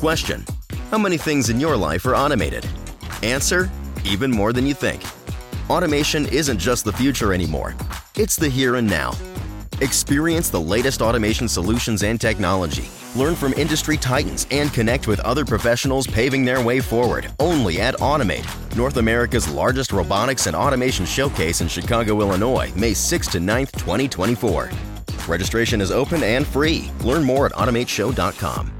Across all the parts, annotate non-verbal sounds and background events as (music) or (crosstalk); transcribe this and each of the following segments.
Question How many things in your life are automated? Answer Even more than you think. Automation isn't just the future anymore, it's the here and now. Experience the latest automation solutions and technology. Learn from industry titans and connect with other professionals paving their way forward only at Automate, North America's largest robotics and automation showcase in Chicago, Illinois, May 6 to 9th, 2024. Registration is open and free. Learn more at automateshow.com.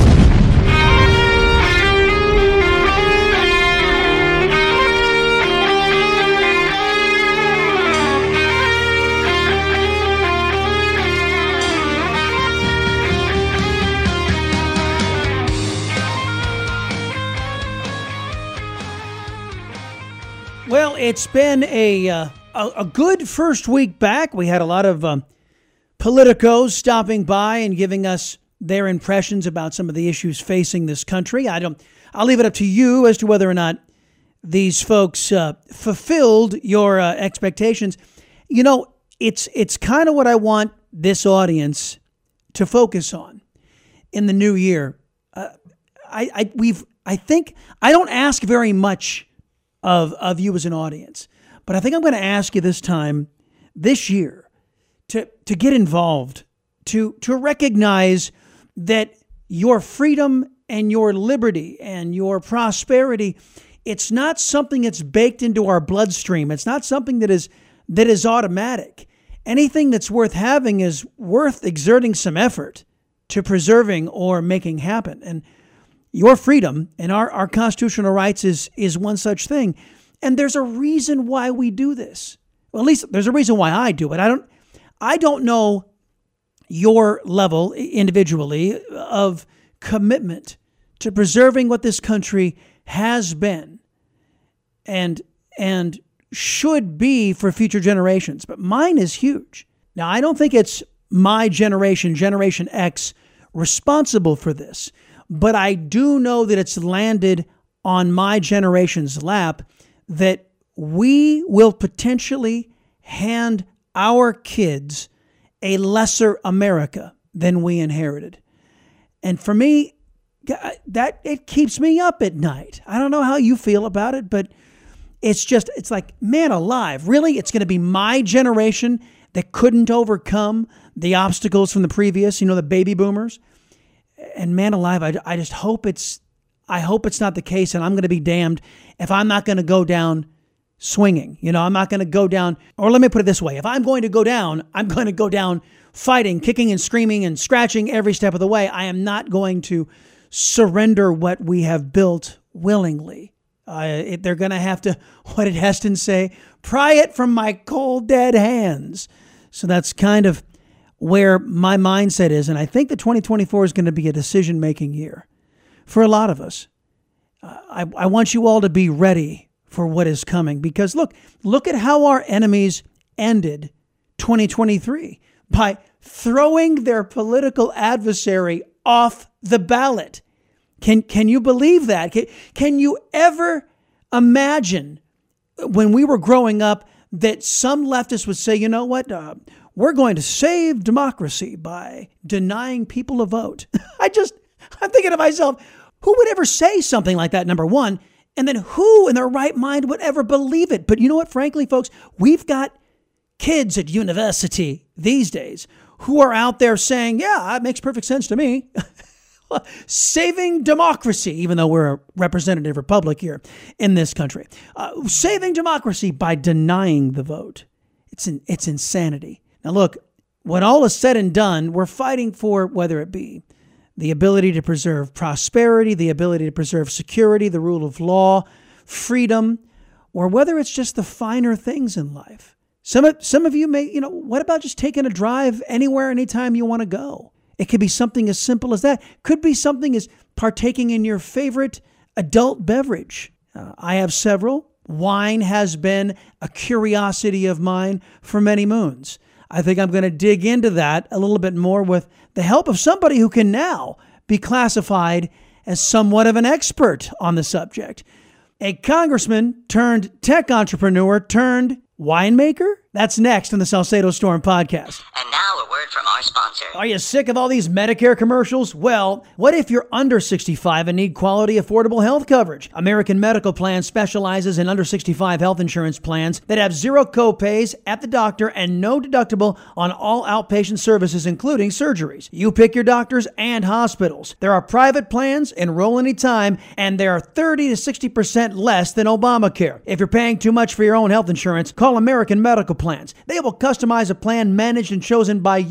Well, it's been a uh, a, good first week back. We had a lot of um, politicos stopping by and giving us their impressions about some of the issues facing this country. I don't. I'll leave it up to you as to whether or not these folks uh, fulfilled your uh, expectations. You know, it's it's kind of what I want this audience to focus on in the new year. Uh, I, I we've I think I don't ask very much of, of you as an audience. But I think I'm going to ask you this time, this year, to, to get involved, to, to recognize that your freedom and your liberty and your prosperity, it's not something that's baked into our bloodstream. It's not something that is that is automatic. Anything that's worth having is worth exerting some effort to preserving or making happen. And your freedom and our, our constitutional rights is, is one such thing. And there's a reason why we do this. Well, at least there's a reason why I do it. I don't, I don't know your level individually of commitment to preserving what this country has been and and should be for future generations but mine is huge now i don't think it's my generation generation x responsible for this but I do know that it's landed on my generation's lap that we will potentially hand our kids a lesser America than we inherited. And for me, that it keeps me up at night. I don't know how you feel about it, but it's just it's like man alive. Really, it's going to be my generation that couldn't overcome the obstacles from the previous, you know, the baby boomers and man alive, I, I just hope it's I hope it's not the case, and I'm going to be damned if I'm not going to go down swinging. You know, I'm not going to go down, or let me put it this way: if I'm going to go down, I'm going to go down fighting, kicking, and screaming and scratching every step of the way. I am not going to surrender what we have built willingly. Uh, it, they're going to have to, (laughs) what did Heston say? Pry it from my cold, dead hands. So that's kind of where my mindset is. And I think that 2024 is going to be a decision making year for a lot of us. Uh, I, I want you all to be ready for what is coming because look, look at how our enemies ended 2023 by throwing their political adversary off the ballot. Can, can you believe that? Can, can you ever imagine when we were growing up that some leftists would say, you know what, uh, we're going to save democracy by denying people a vote. (laughs) I just, I'm thinking to myself, who would ever say something like that, number one? And then who in their right mind would ever believe it? But you know what, frankly, folks, we've got kids at university these days who are out there saying, yeah, it makes perfect sense to me. (laughs) saving democracy, even though we're a representative republic here in this country, uh, saving democracy by denying the vote. It's, in, it's insanity. Now, look, when all is said and done, we're fighting for whether it be the ability to preserve prosperity, the ability to preserve security, the rule of law, freedom, or whether it's just the finer things in life. Some of, some of you may, you know, what about just taking a drive anywhere, anytime you want to go? It could be something as simple as that. Could be something as partaking in your favorite adult beverage. Uh, I have several. Wine has been a curiosity of mine for many moons. I think I'm going to dig into that a little bit more with the help of somebody who can now be classified as somewhat of an expert on the subject. A congressman turned tech entrepreneur turned winemaker? That's next on the Salcedo Storm podcast. Word from our sponsor. Are you sick of all these Medicare commercials? Well, what if you're under 65 and need quality, affordable health coverage? American Medical Plan specializes in under 65 health insurance plans that have zero copays at the doctor and no deductible on all outpatient services, including surgeries. You pick your doctors and hospitals. There are private plans, enroll anytime, and they are 30 to 60% less than Obamacare. If you're paying too much for your own health insurance, call American Medical plans. They will customize a plan managed and chosen by you,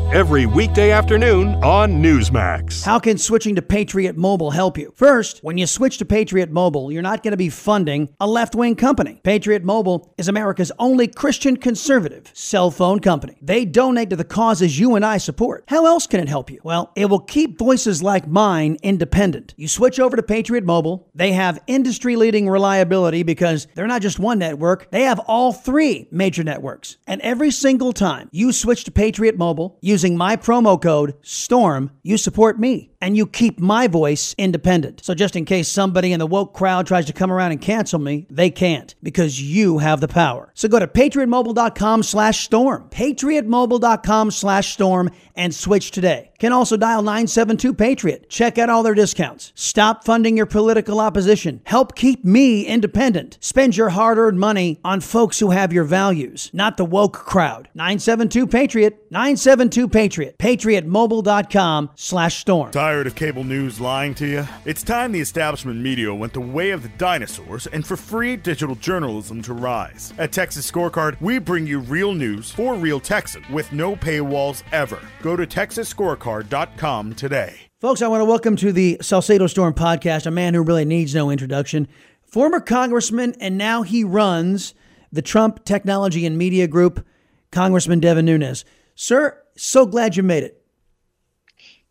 every weekday afternoon on Newsmax. How can switching to Patriot Mobile help you? First, when you switch to Patriot Mobile, you're not going to be funding a left wing company. Patriot Mobile is America's only Christian conservative cell phone company. They donate to the causes you and I support. How else can it help you? Well, it will keep voices like mine independent. You switch over to Patriot Mobile, they have industry leading reliability because they're not just one network, they have all three major networks. And every single time you switch to Patriot Mobile, use using my promo code STORM, you support me and you keep my voice independent. So just in case somebody in the woke crowd tries to come around and cancel me, they can't because you have the power. So go to patriotmobile.com slash storm, patriotmobile.com slash storm and switch today. Can also dial 972 Patriot. Check out all their discounts. Stop funding your political opposition. Help keep me independent. Spend your hard earned money on folks who have your values, not the woke crowd. 972 Patriot, 972 Patriot, patriotmobile.com slash storm. Tired of cable news lying to you? It's time the establishment media went the way of the dinosaurs and for free digital journalism to rise. At Texas Scorecard, we bring you real news for real Texans with no paywalls ever. Go to texasscorecard.com today. Folks, I want to welcome to the Salcedo Storm podcast a man who really needs no introduction. Former congressman, and now he runs the Trump Technology and Media Group, Congressman Devin Nunes. Sir, so glad you made it.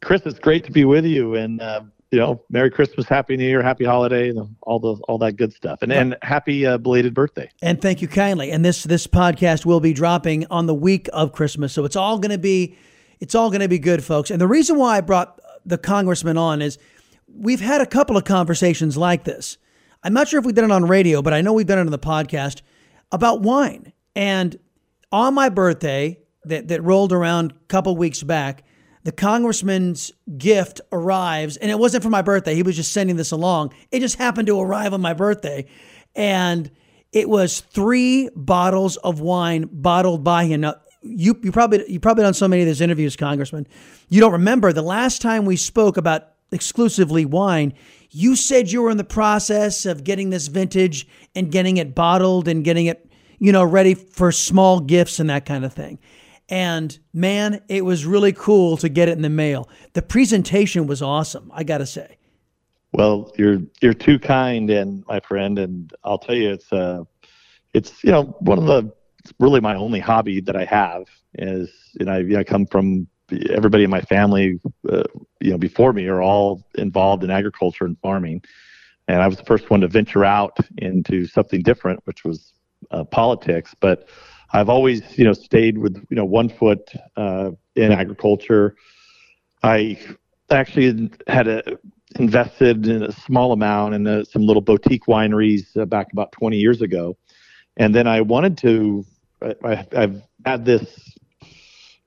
Chris, it's great to be with you. And, uh, you know, Merry Christmas, Happy New Year, Happy Holiday, all the all that good stuff, and and happy uh, belated birthday. And thank you kindly. And this this podcast will be dropping on the week of Christmas, so it's all going to be it's all going to be good, folks. And the reason why I brought the congressman on is we've had a couple of conversations like this. I'm not sure if we did it on radio, but I know we've done it on the podcast about wine. And on my birthday, that, that rolled around a couple weeks back, the congressman's gift arrives, and it wasn't for my birthday. He was just sending this along. It just happened to arrive on my birthday. And it was three bottles of wine bottled by him. Now, you you probably you probably done so many of these interviews, Congressman. You don't remember the last time we spoke about exclusively wine. You said you were in the process of getting this vintage and getting it bottled and getting it, you know, ready for small gifts and that kind of thing. And man, it was really cool to get it in the mail. The presentation was awesome, I got to say. Well, you're you're too kind, and my friend, and I'll tell you, it's uh, it's you know one of the really my only hobby that I have is, and I, you know, I come from everybody in my family, uh, you know, before me are all involved in agriculture and farming. And I was the first one to venture out into something different, which was uh, politics. But I've always, you know, stayed with, you know, one foot uh, in agriculture. I actually had a, invested in a small amount in uh, some little boutique wineries uh, back about 20 years ago and then I wanted to. I, have had this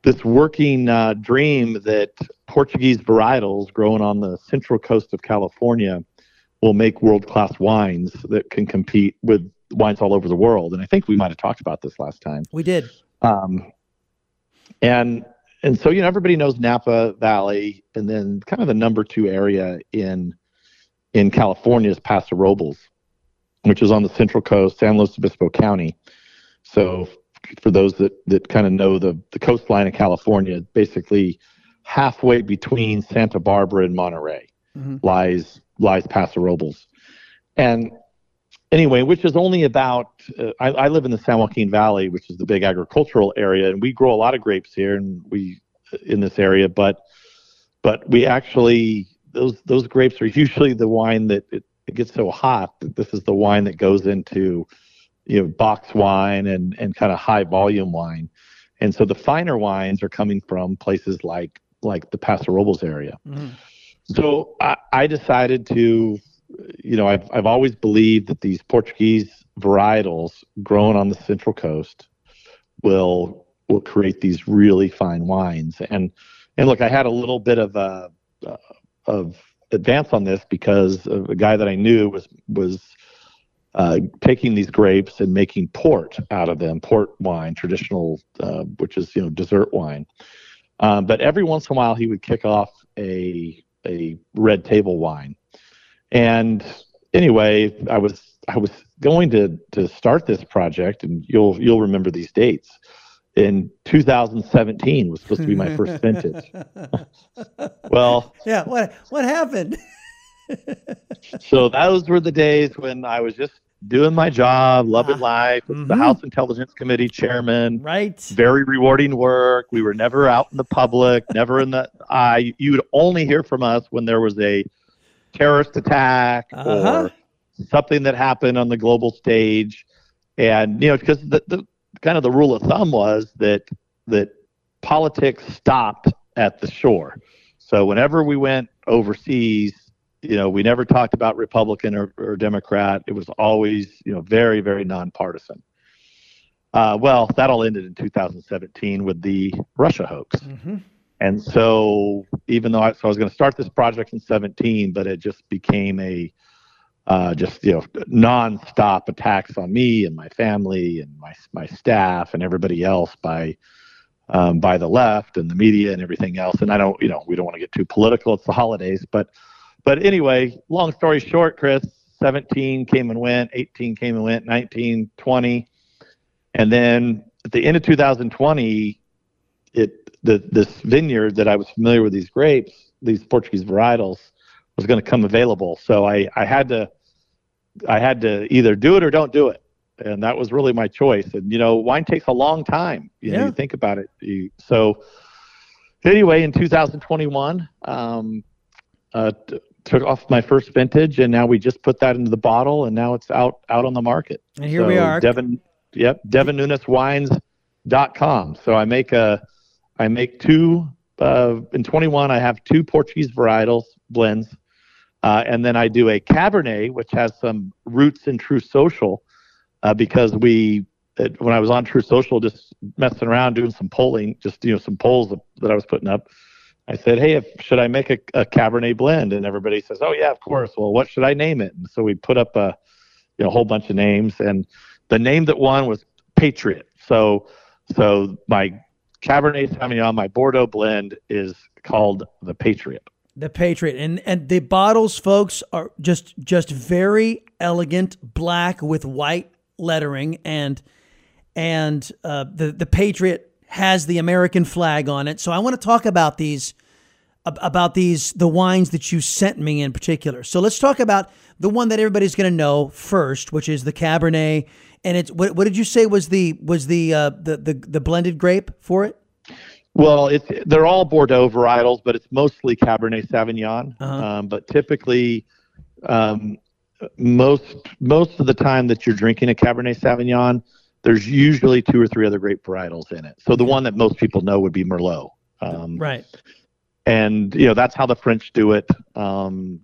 this working uh, dream that Portuguese varietals grown on the central coast of California will make world class wines that can compete with wines all over the world. And I think we might have talked about this last time. We did. Um, and and so you know everybody knows Napa Valley, and then kind of the number two area in in California is Paso Robles which is on the central coast, San Luis Obispo County. So, for those that, that kind of know the, the coastline of California, basically halfway between Santa Barbara and Monterey mm-hmm. lies lies Paso Robles. And anyway, which is only about. Uh, I, I live in the San Joaquin Valley, which is the big agricultural area, and we grow a lot of grapes here, and we in this area, but but we actually those those grapes are usually the wine that it, it gets so hot that this is the wine that goes into you know box wine and and kind of high volume wine and so the finer wines are coming from places like like the Paso Robles area. Mm-hmm. So I, I, decided to, you know, I've I've always believed that these Portuguese varietals grown on the Central Coast will will create these really fine wines. And and look, I had a little bit of a uh, of advance on this because a guy that I knew was was uh, taking these grapes and making port out of them, port wine, traditional, uh, which is you know dessert wine. Um, but every once in a while, he would kick off a a red table wine. And anyway, I was I was going to to start this project, and you'll you'll remember these dates. In 2017 was supposed to be my first vintage. (laughs) well, yeah. What what happened? (laughs) so those were the days when I was just doing my job, loving uh, life, mm-hmm. the House Intelligence Committee chairman. Right. Very rewarding work. We were never out in the public, never in the eye. You would only hear from us when there was a terrorist attack uh-huh. or something that happened on the global stage. And, you know, because the, the kind of the rule of thumb was that that politics stopped at the shore. So whenever we went overseas, you know, we never talked about Republican or, or Democrat. It was always, you know, very, very nonpartisan. Uh, well, that all ended in 2017 with the Russia hoax. Mm-hmm. And so, even though I, so I was going to start this project in 17, but it just became a uh, just you know nonstop attacks on me and my family and my my staff and everybody else by um, by the left and the media and everything else. And I don't, you know, we don't want to get too political. It's the holidays, but but anyway, long story short, Chris, 17 came and went, 18 came and went, 19, 20. And then at the end of 2020, it the this vineyard that I was familiar with these grapes, these Portuguese varietals, was going to come available. So I, I had to I had to either do it or don't do it. And that was really my choice. And you know, wine takes a long time. You yeah. know, you think about it. You, so anyway, in 2021, um, uh, took off my first vintage, and now we just put that into the bottle, and now it's out out on the market. And here so we are, Devin. Yep, DevinNunesWines.com. So I make a, I make two. Uh, in 21, I have two Portuguese varietals blends, uh, and then I do a Cabernet, which has some roots in Truth Social, uh, because we when I was on Truth Social, just messing around doing some polling, just you know some polls that I was putting up. I said, "Hey, if, should I make a, a Cabernet blend?" And everybody says, "Oh yeah, of course." Well, what should I name it? And so we put up a, you know, whole bunch of names, and the name that won was Patriot. So, so my Cabernet Sauvignon, my Bordeaux blend is called the Patriot. The Patriot, and and the bottles, folks, are just just very elegant, black with white lettering, and and uh, the the Patriot has the American flag on it. So I want to talk about these about these the wines that you sent me in particular. So let's talk about the one that everybody's going to know first, which is the Cabernet. And it's what, what did you say was the was the, uh, the the the blended grape for it? Well, it's they're all Bordeaux varietals, but it's mostly Cabernet Sauvignon. Uh-huh. Um, but typically, um, most most of the time that you're drinking a Cabernet Sauvignon, there's usually two or three other grape varietals in it. So the one that most people know would be Merlot. Um, right. And you know that's how the French do it. Um,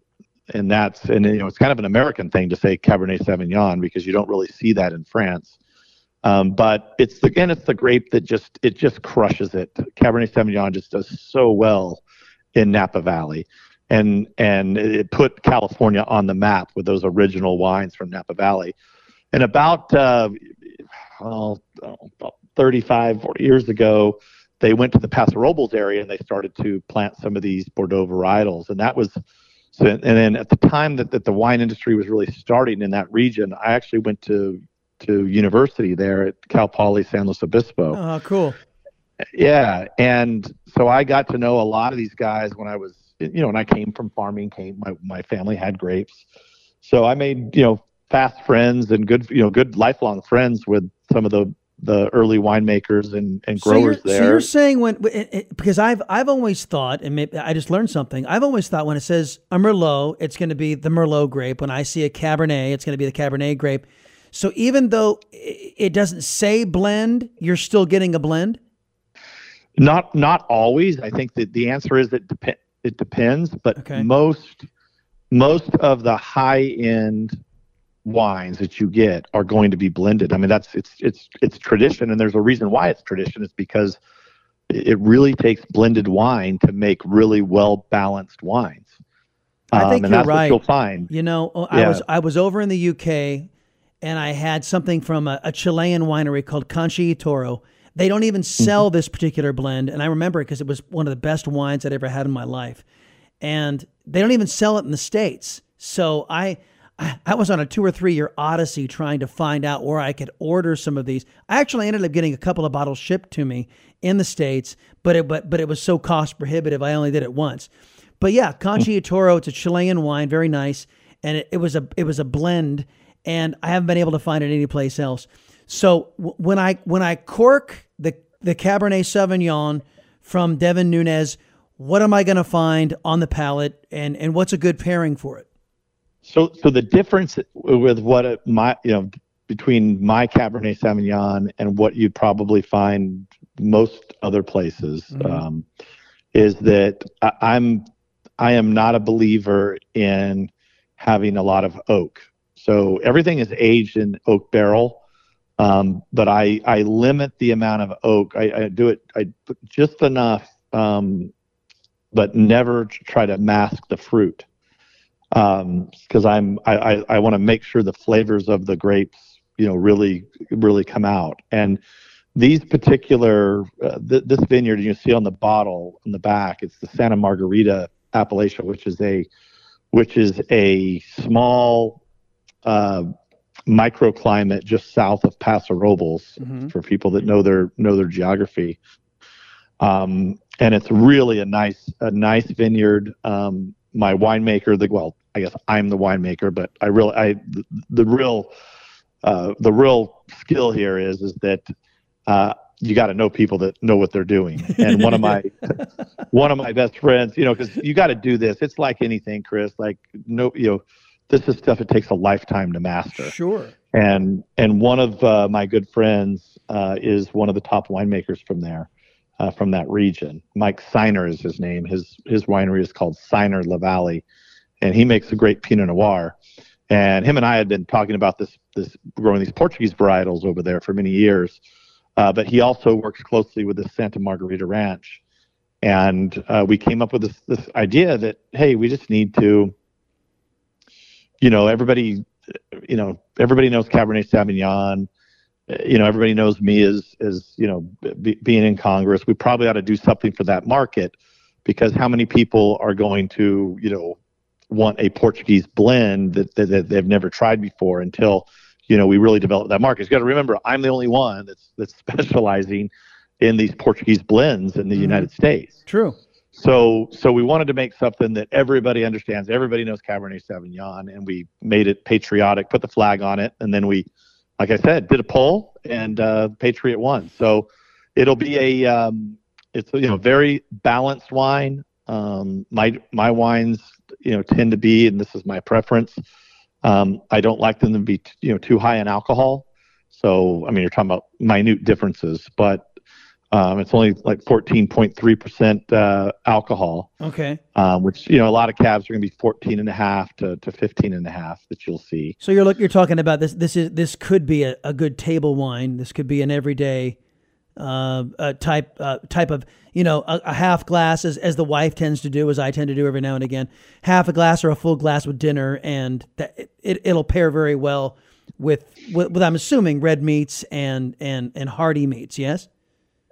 and that's and you know it's kind of an American thing to say Cabernet Sauvignon because you don't really see that in France. Um, but it's again it's the grape that just it just crushes it. Cabernet Sauvignon just does so well in Napa Valley, and and it put California on the map with those original wines from Napa Valley. And about uh, about 35, 40 years ago, they went to the Paso Robles area and they started to plant some of these Bordeaux varietals. And that was, so, and then at the time that, that the wine industry was really starting in that region, I actually went to to university there at Cal Poly San Luis Obispo. Oh, cool. Yeah, and so I got to know a lot of these guys when I was, you know, when I came from farming. Came my my family had grapes, so I made you know fast friends and good, you know, good lifelong friends with some of the the early winemakers and, and growers so there. So you're saying when it, it, because I've I've always thought, and maybe I just learned something. I've always thought when it says a Merlot, it's going to be the Merlot grape. When I see a Cabernet, it's going to be the Cabernet grape. So even though it doesn't say blend, you're still getting a blend. Not not always. I think that the answer is it depend. It depends, but okay. most most of the high end wines that you get are going to be blended. I mean, that's it's it's it's tradition, and there's a reason why it's tradition. It's because it really takes blended wine to make really well balanced wines. I think um, you're right. you'll find. You know, oh, I was I was over in the UK, and I had something from a, a Chilean winery called Concha y Toro. They don't even Mm-hmm. sell mm-hmm. this particular blend, and I remember it because it was one of the best wines I'd ever had in my life. And they don't even sell it in the states. So I I was on a two or three year odyssey trying to find out where I could order some of these. I actually ended up getting a couple of bottles shipped to me in the states, but it but but it was so cost prohibitive. I only did it once. But yeah, Concha Toro, it's a Chilean wine, very nice, and it, it was a it was a blend, and I haven't been able to find it anyplace else. So w- when I when I cork the the Cabernet Sauvignon from Devin Nunes, what am I going to find on the palate, and and what's a good pairing for it? So, so the difference with what it, my, you know, between my Cabernet Sauvignon and what you'd probably find most other places, mm-hmm. um, is that I, I'm, I am not a believer in having a lot of oak. So everything is aged in oak barrel, um, but I, I limit the amount of oak. I, I do it, I just enough, um, but never try to mask the fruit because um, I'm I, I, I want to make sure the flavors of the grapes you know really really come out. And these particular uh, th- this vineyard you see on the bottle in the back it's the Santa Margarita Appellation which is a which is a small uh, microclimate just south of Paso Robles mm-hmm. for people that know their know their geography. Um, and it's really a nice a nice vineyard. Um, my winemaker the well I guess I'm the winemaker, but I really, I the, the real, uh, the real skill here is is that uh, you got to know people that know what they're doing. And one of my, (laughs) one of my best friends, you know, because you got to do this. It's like anything, Chris. Like no, you know, this is stuff it takes a lifetime to master. Sure. And and one of uh, my good friends uh, is one of the top winemakers from there. Uh, from that region, Mike Sinor is his name. His his winery is called Sinor-LaVallee, and he makes a great Pinot Noir. And him and I had been talking about this this growing these Portuguese varietals over there for many years. Uh, but he also works closely with the Santa Margarita Ranch, and uh, we came up with this this idea that hey, we just need to, you know, everybody, you know, everybody knows Cabernet Sauvignon. You know, everybody knows me as as you know be, being in Congress. We probably ought to do something for that market because how many people are going to you know want a Portuguese blend that, that, that, they've never tried before until you know we really develop that market. You got to remember, I'm the only one that's that's (laughs) specializing in these Portuguese blends in the mm-hmm. United States. True. So so we wanted to make something that everybody understands. Everybody knows Cabernet Sauvignon, and we made it patriotic. Put the flag on it, and then we, like I said, did a poll, and uh, Patriot won. So it'll be a um, it's you know very balanced wine. Um, my my wines you know tend to be, and this is my preference. Um, I don't like them to be you know too high in alcohol. So I mean, you're talking about minute differences, but um, it's only like 14.3% uh, alcohol. Okay. Um, which you know a lot of cabs are going to be 14 and a half to, to 15 and a half that you'll see. So you're look you're talking about this. This is this could be a, a good table wine. This could be an everyday uh, uh, type uh, type of you know a, a, half glass as, as the wife tends to do as I tend to do every now and again half a glass or a full glass with dinner and that it, it'll pair very well with, with, with I'm assuming red meats and and and hearty meats yes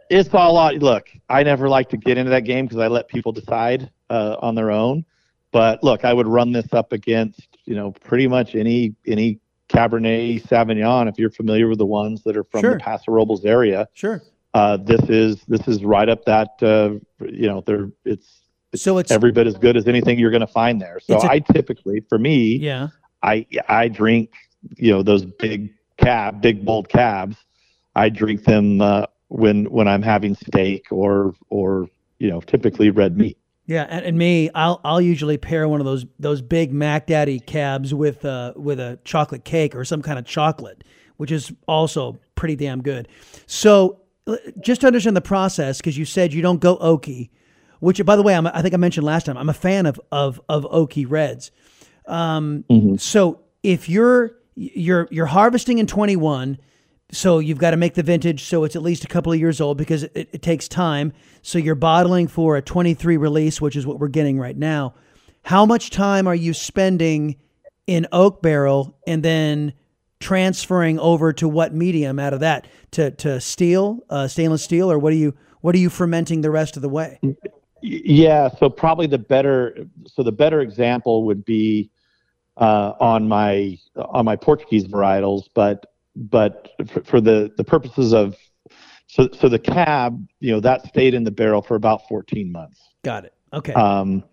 it's all lot look I never like to get into that game because I let people decide uh, on their own but look I would run this up against you know pretty much any any Cabernet Sauvignon if you're familiar with the ones that are from sure. the Paso Robles area sure uh, this is this is right up that uh, you know there it's, it's so it's every bit as good as anything you're going to find there. So a, I typically for me yeah I I drink you know those big cab, big bold cabs. I drink them uh, when when I'm having steak or or you know typically red meat. Yeah, and, and me, I'll I'll usually pair one of those those big Mac Daddy cabs with uh with a chocolate cake or some kind of chocolate, which is also pretty damn good. So just to understand the process, because you said you don't go oaky, which by the way, I'm, I think I mentioned last time, I'm a fan of of of oaky reds. Um, mm-hmm. So if you're you're you're harvesting in 21 so you've got to make the vintage so it's at least a couple of years old because it, it, takes time. So you're bottling for a 23 release which is what we're getting right now. How much time are you spending in oak barrel and then transferring over to what medium out of that? To, to steel uh, stainless steel or what are you what are you fermenting the rest of the way? Yeah so probably the better so the better example would be uh, on my on my portuguese varietals but but for, for, the the purposes of so so the cab, you know, that stayed in the barrel for about 14 months. Got it. Okay. Um,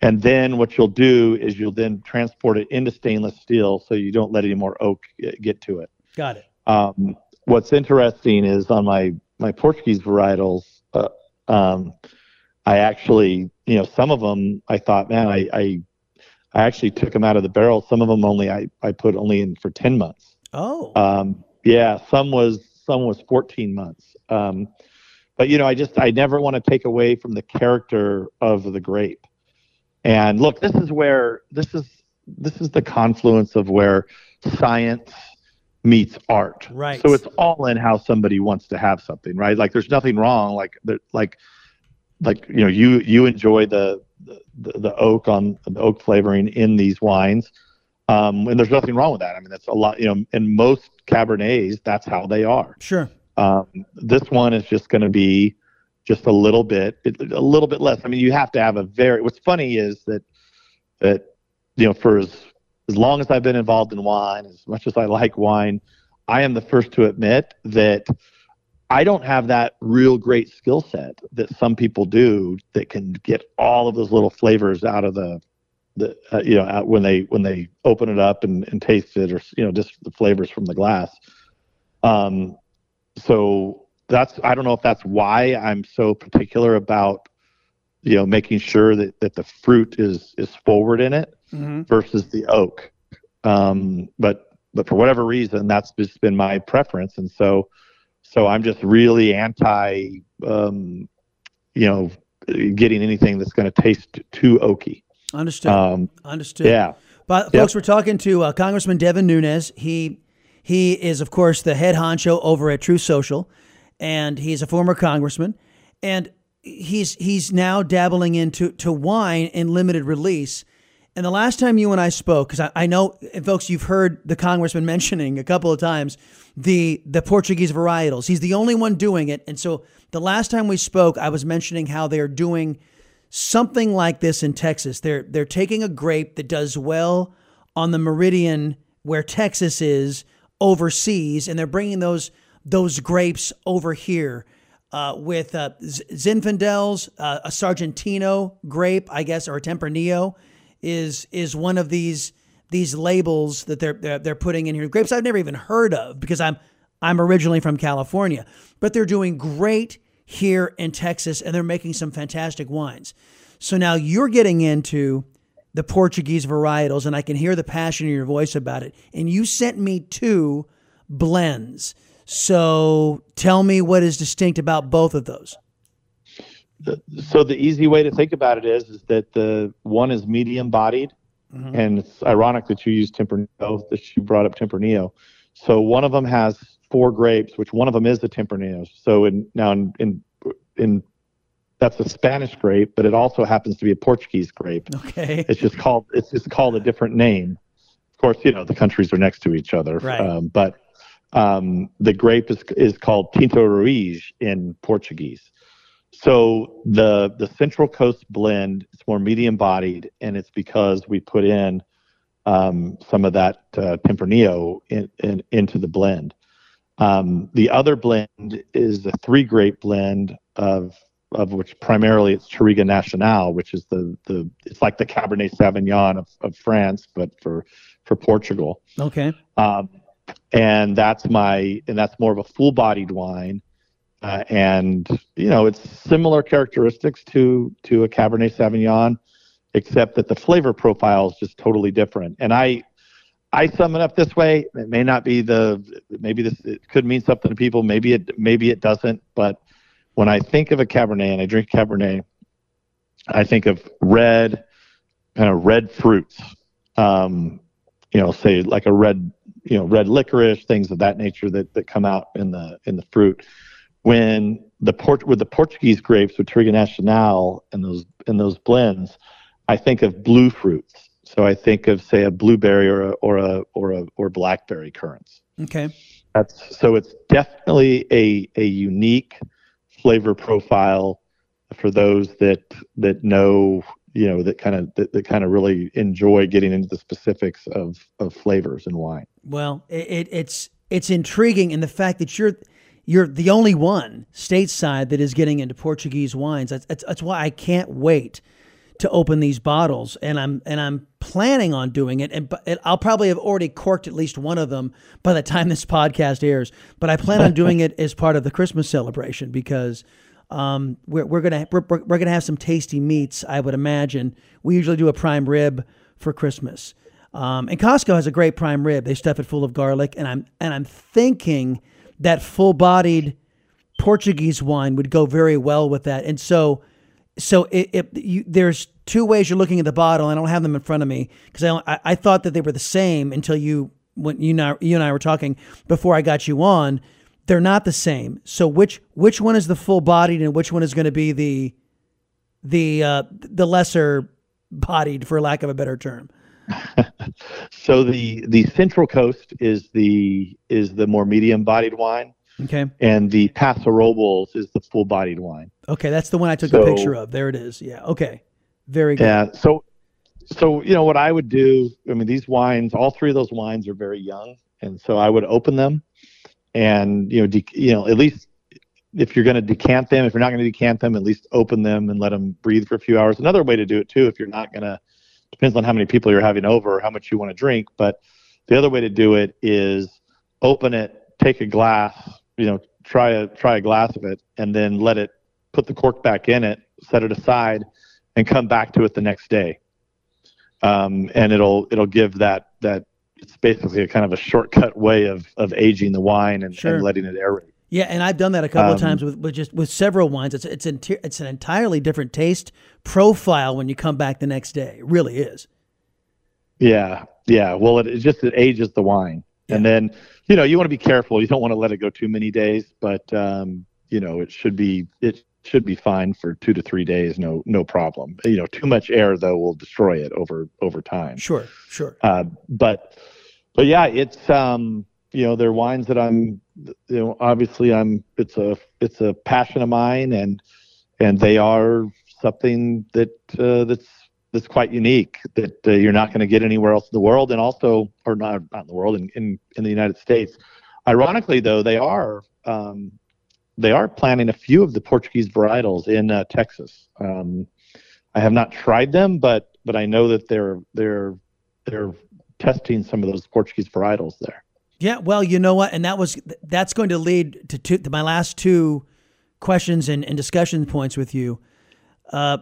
and then what you'll do is you'll then transport it into stainless steel so you don't let any more oak get to it. Got it. Um, what's interesting is on my my Portuguese varietals, uh, um, I actually, you know, some of them I thought, man, I, I I actually took them out of the barrel. Some of them only I, I put only in for 10 months. Oh. Um, yeah, some was some was 14 months. Um, but you know, I just I never want to take away from the character of the grape. And look, this is where this is this is the confluence of where science meets art. Right. So it's all in how somebody wants to have something, right? Like there's nothing wrong. Like there, like like you know you you enjoy the the, the oak on the oak flavoring in these wines um, and there's nothing wrong with that. I mean, that's a lot, you know, in most Cabernets, that's how they are. Sure. Um, this one is just going to be just a little bit, a little bit less. I mean, you have to have a very, what's funny is that, that, you know, for as, as long as I've been involved in wine, as much as I like wine, I am the first to admit that I don't have that real great skill set that some people do that can get all of those little flavors out of the the uh, you know when they when they open it up and, and taste it or you know just the flavors from the glass. Um so that's i don't know if that's why i'm so particular about you know making sure that that the fruit is is forward in it mm-hmm. versus the oak. Um but but for whatever reason that's just been my preference. And so so i'm just really anti um you know getting anything that's going to taste too oaky Understood. Um, Understood. Yeah. But folks, we're talking to uh, Congressman Devin Nunes. He he is, of course, the head honcho over at Truth Social, and he's a former congressman, and he's he's now dabbling into to wine in limited release. And the last time you and I spoke, because I, I know, folks, you've heard the congressman (laughs) mentioning a couple of times the the Portuguese varietals. He's the only one doing it, and so the last time we spoke, I was mentioning how they're doing something like this in Texas. They're they're taking a grape that does well on the meridian where Texas is overseas, and they're bringing those those grapes over here uh, with uh, Zinfandels, uh, a Sargentino grape, I guess, or a Tempranillo is is one of these these labels that they're, they're they're putting in here. Grapes I've never even heard of because I'm I'm originally from California, but they're doing great here in Texas, and they're making some fantastic wines. So now you're getting into the Portuguese varietals, and I can hear the passion in your voice about it. And you sent me two blends. So tell me what is distinct about both of those. So the easy way to think about it is, is that the one is medium bodied, mm-hmm. and it's ironic that you use Tempranillo, that you brought up Tempranillo. So one of them has four grapes, which one of them is the Tempranillo. So in now in, in in that's a Spanish grape, but it also happens to be a Portuguese grape. Okay. It's just called it's just called a different name. Of course, you know the countries are next to each other. Right. Um, but um, the grape is is called Tinta Roriz in Portuguese. So the the Central Coast blend is more medium bodied, and it's because we put in um, some of that uh, Tempranillo in, in, into the blend. Um, the other blend is the three grape blend of of which primarily it's Touriga Nacional, which is the the it's like the Cabernet Sauvignon of, of France, but for for Portugal. Okay. Um, and that's my and that's more of a full-bodied wine, uh, and you know it's similar characteristics to to a Cabernet Sauvignon, except that the flavor profile is just totally different. And I I sum it up this way. It may not be the maybe this it could mean something to people. Maybe it maybe it doesn't. But when I think of a Cabernet and I drink Cabernet, I think of red, kind of red fruits. Um, you know, say like a red, you know, red licorice, things of that nature that, that come out in the in the fruit. When the port with the Portuguese grapes with Touriga Nacional and those and those blends, I think of blue fruits. So I think of say a blueberry or a or a or a or blackberry currants. Okay. That's so it's definitely a a unique flavor profile for those that that know you know that kind of that, that kind of really enjoy getting into the specifics of of flavors and wine. Well, it, it's it's intriguing in the fact that you're you're the only one stateside that is getting into Portuguese wines. That's, that's, that's why I can't wait to open these bottles, and I'm and I'm planning on doing it. And I'll probably have already corked at least one of them by the time this podcast airs. But I plan on doing it as part of the Christmas celebration because um, we're, we're gonna we're, we're gonna have some tasty meats. I would imagine we usually do a prime rib for Christmas, um, and Costco has a great prime rib. They stuff it full of garlic, and I'm and I'm thinking that full bodied Portuguese wine would go very well with that. And so, so it, it you, there's two ways you're looking at the bottle. And I don't have them in front of me because I, I, I thought that they were the same until you when you and I, you and I were talking before I got you on they're not the same. So which which one is the full bodied and which one is going to be the the uh, the lesser bodied, for lack of a better term? (laughs) so the the Central Coast is the is the more medium bodied wine. Okay. And the Paso Robles is the full bodied wine. Okay, that's the one I took so, a picture of. There it is. Yeah. Okay. Very good. Yeah. So so you know what I would do. I mean, these wines, all three of those wines are very young, and so I would open them and you know, de- you know, at least if you're going to decant them, if you're not going to decant them, at least open them and let them breathe for a few hours. Another way to do it too, if you're not going to, depends on how many people you're having over, how much you want to drink. But the other way to do it is open it, take a glass, you know, try a try a glass of it, and then let it put the cork back in it, set it aside, and come back to it the next day. Um, and it'll it'll give that that it's basically a kind of a shortcut way of of aging the wine and, sure. and letting it aerate. Yeah, and I've done that a couple um, of times with, with just with several wines. It's it's an, it's an entirely different taste profile when you come back the next day. It really is. Yeah, yeah. Well, it, it just it ages the wine, yeah. and then you know you want to be careful. You don't want to let it go too many days, but um, you know it should be it should be fine for two to three days. No no problem. You know, too much air though will destroy it over over time. Sure, sure. Uh, but but yeah, it's um, you know, they're wines that I'm, you know, obviously I'm. It's a it's a passion of mine, and and they are something that uh, that's that's quite unique that uh, you're not going to get anywhere else in the world, and also or not not in the world in in, in the United States. Ironically, though, they are. Um, they are planting a few of the Portuguese varietals in uh, Texas. Um, I have not tried them, but but I know that they're they're they're testing some of those Portuguese varietals there. Yeah, well, you know what, and that was that's going to lead to, two, to my last two questions and, and discussion points with you. Uh,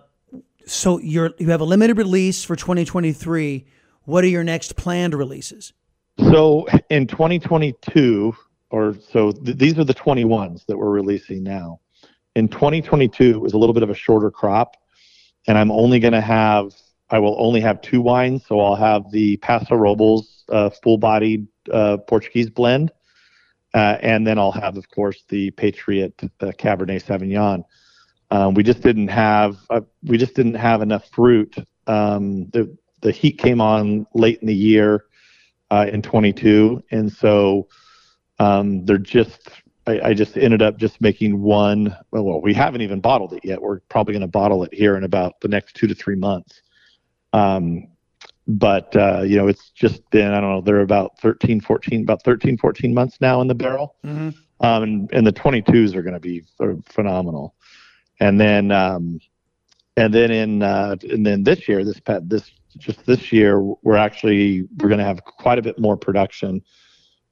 so you're you have a limited release for 2023. What are your next planned releases? So in 2022, or so th- these are the 21s that we're releasing now. In 2022, it was a little bit of a shorter crop, and I'm only going to have I will only have two wines, so I'll have the Paso Robles uh, full-bodied uh, Portuguese blend, uh, and then I'll have, of course, the Patriot uh, Cabernet Sauvignon. Um, we just didn't have uh, we just didn't have enough fruit. Um, the the heat came on late in the year uh, in 22, and so um, they're just I, I, just ended up just making one. Well, we haven't even bottled it yet. We're probably going to bottle it here in about the next two to three months. Um, but uh, you know, it's just been I don't know. They're about 13, 14, about 13, 14 months now in the barrel, mm-hmm. um, and, and the 22s are going to be phenomenal. And then um, and then in uh, and then this year, this pet this just this year, we're actually we're going to have quite a bit more production.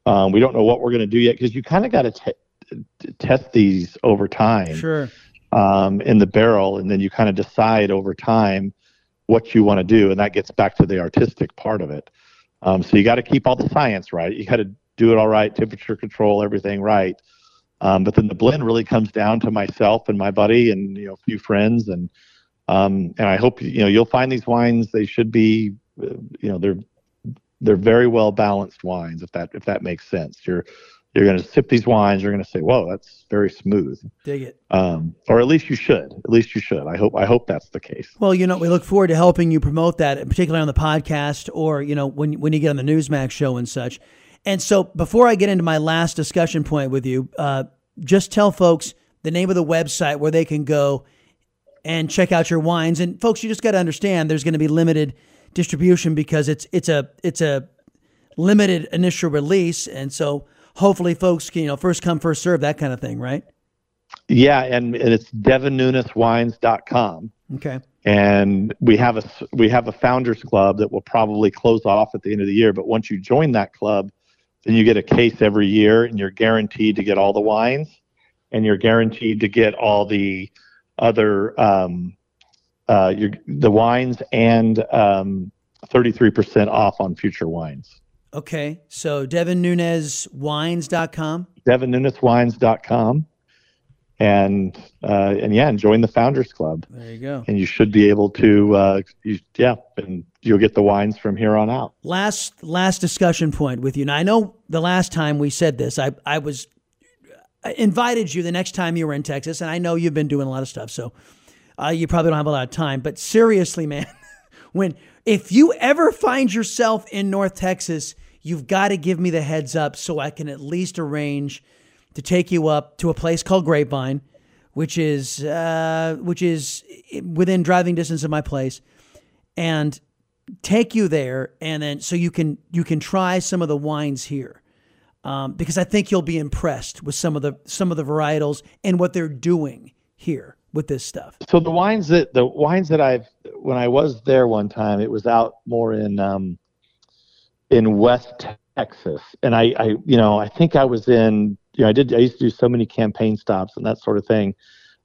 Um, we don't know what we're going to do yet because you kind of got to test these over time. Sure. Um, in the barrel, and then you kind of decide over time what you want to do, and that gets back to the artistic part of it. Um, so you got to keep all the science right. You got to do it all right, temperature control, everything right. Um, but then the blend really comes down to myself and my buddy and you know a few friends and um, and I hope you know you'll find these wines. They should be, uh, you know, they're they're very well balanced wines. If that if that makes sense, you're you're going to sip these wines. You're going to say, "Whoa, that's very smooth." Dig it. Um, or at least you should. At least you should. I hope. I hope that's the case. Well, you know, we look forward to helping you promote that, particularly on the podcast, or you know, when when you get on the Newsmax show and such. And so, before I get into my last discussion point with you, uh, just tell folks the name of the website where they can go and check out your wines. And folks, you just got to understand there's going to be limited distribution because it's it's a it's a limited initial release, and so hopefully folks can you know first come first serve that kind of thing, right? Yeah, and, and it's devinnuneswines.com. Okay. And we have a we have a founders club that will probably close off at the end of the year. But once you join that club, then you get a case every year, and you're guaranteed to get all the wines, and you're guaranteed to get all the other um, uh, your, the wines and um, 33% off on future wines. Okay. So DevinNunesWines.com. DevinNunesWines.com. And uh, and yeah, and join the Founders Club. There you go. And you should be able to, uh, you, yeah, and you'll get the wines from here on out. Last last discussion point with you. Now I know the last time we said this, I I was I invited you the next time you were in Texas, and I know you've been doing a lot of stuff, so uh, you probably don't have a lot of time. But seriously, man, (laughs) when if you ever find yourself in North Texas, you've got to give me the heads up so I can at least arrange to take you up to a place called Grapevine, which is uh, which is within driving distance of my place, and take you there, and then so you can you can try some of the wines here. Um, because I think you'll be impressed with some of the some of the varietals and what they're doing here with this stuff. So the wines that the wines that I've when I was there one time, it was out more in um, in West Texas, and I, I you know I think I was in you know I did I used to do so many campaign stops and that sort of thing.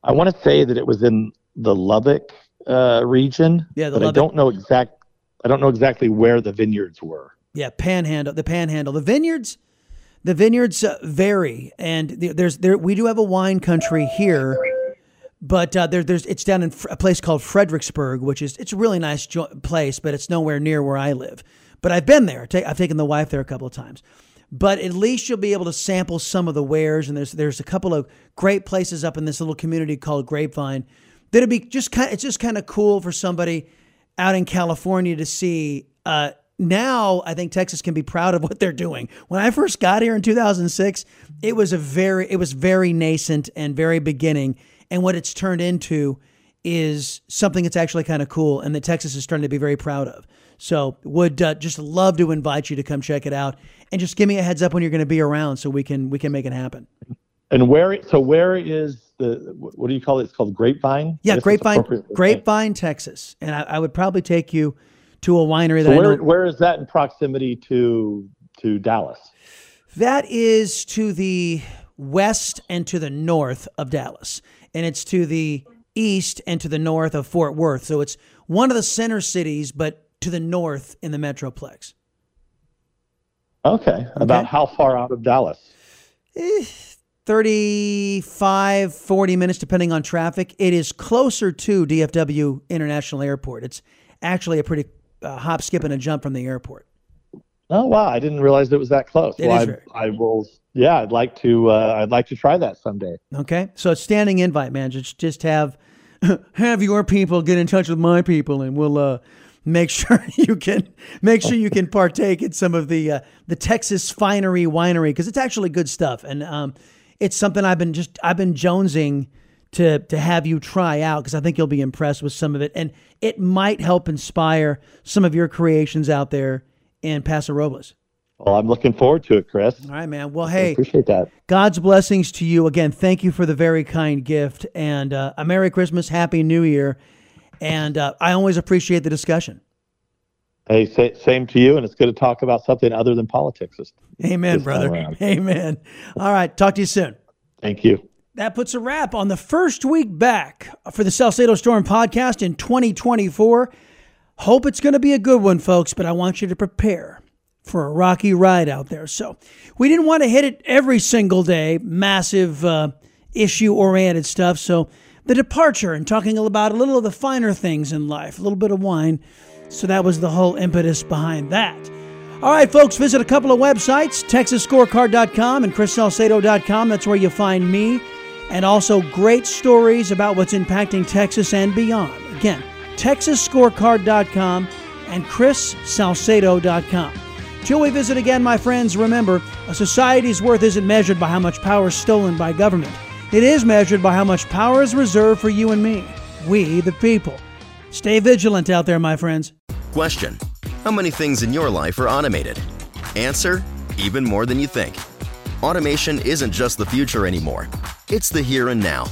I want to say that it was in the Lubbock uh, region, Yeah, the but I don't know exact I don't know exactly where the vineyards were. Yeah, panhandle, the panhandle, the vineyards, the vineyards uh, vary, and the- there's there we do have a wine country here, but uh, there there's it's down in a place called Fredericksburg, which is it's a really nice jo- place, but it's nowhere near where I live. But I've been there. I've taken the wife there a couple of times. But at least you'll be able to sample some of the wares, and there's there's a couple of great places up in this little community called Grapevine that'd be just kind. It's just kind of cool for somebody out in California to see. Uh, now I think Texas can be proud of what they're doing. When I first got here in 2006, it was a very it was very nascent and very beginning, and what it's turned into is something that's actually kind of cool, and that Texas is starting to be very proud of. So would uh, just love to invite you to come check it out, and just give me a heads up when you're going to be around, so we can we can make it happen. And where so where is the what do you call it? It's called Grapevine. Yeah, Grapevine. Grapevine, Texas, and I, I would probably take you to a winery that So I where know. where is that in proximity to to Dallas? That is to the west and to the north of Dallas, and it's to the east and to the north of Fort Worth. So it's one of the center cities, but to the north in the metroplex. Okay. About how far out of Dallas? Eh, 35, 40 minutes, depending on traffic. It is closer to DFW International Airport. It's actually a pretty uh, hop, skip, and a jump from the airport. Oh wow, I didn't realize it was that close. It well, is I, I will. Yeah, I'd like to. Uh, I'd like to try that someday. Okay, so it's standing invite, man. Just just have (laughs) have your people get in touch with my people, and we'll uh, make sure (laughs) you can make sure you can partake in some of the uh, the Texas Finery Winery because it's actually good stuff, and um, it's something I've been just I've been jonesing to to have you try out because I think you'll be impressed with some of it, and it might help inspire some of your creations out there in Paso Robles. Well, I'm looking forward to it, Chris. All right, man. Well, I hey, appreciate that. God's blessings to you again. Thank you for the very kind gift and uh, a Merry Christmas, Happy New Year. And uh, I always appreciate the discussion. Hey, say, same to you, and it's good to talk about something other than politics. This, Amen, this brother. (laughs) Amen. All right. Talk to you soon. Thank you. That puts a wrap on the first week back for the Salcedo Storm podcast in 2024. Hope it's going to be a good one, folks, but I want you to prepare for a rocky ride out there. So we didn't want to hit it every single day, massive uh, issue oriented stuff. So the departure and talking about a little of the finer things in life, a little bit of wine. So that was the whole impetus behind that. All right, folks, visit a couple of websites, texasscorecard.com and chrissalcedo.com. That's where you'll find me and also great stories about what's impacting Texas and beyond. Again, texasscorecard.com and chrissalcedo.com. Till we visit again, my friends, remember, a society's worth isn't measured by how much power is stolen by government. It is measured by how much power is reserved for you and me, we the people. Stay vigilant out there, my friends. Question How many things in your life are automated? Answer Even more than you think. Automation isn't just the future anymore, it's the here and now.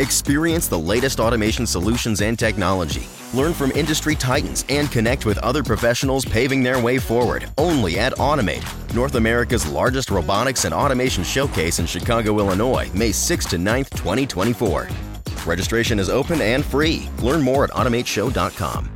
Experience the latest automation solutions and technology. Learn from industry titans and connect with other professionals paving their way forward only at Automate, North America's largest robotics and automation showcase in Chicago, Illinois, May 6 to 9th, 2024. Registration is open and free. Learn more at automateshow.com.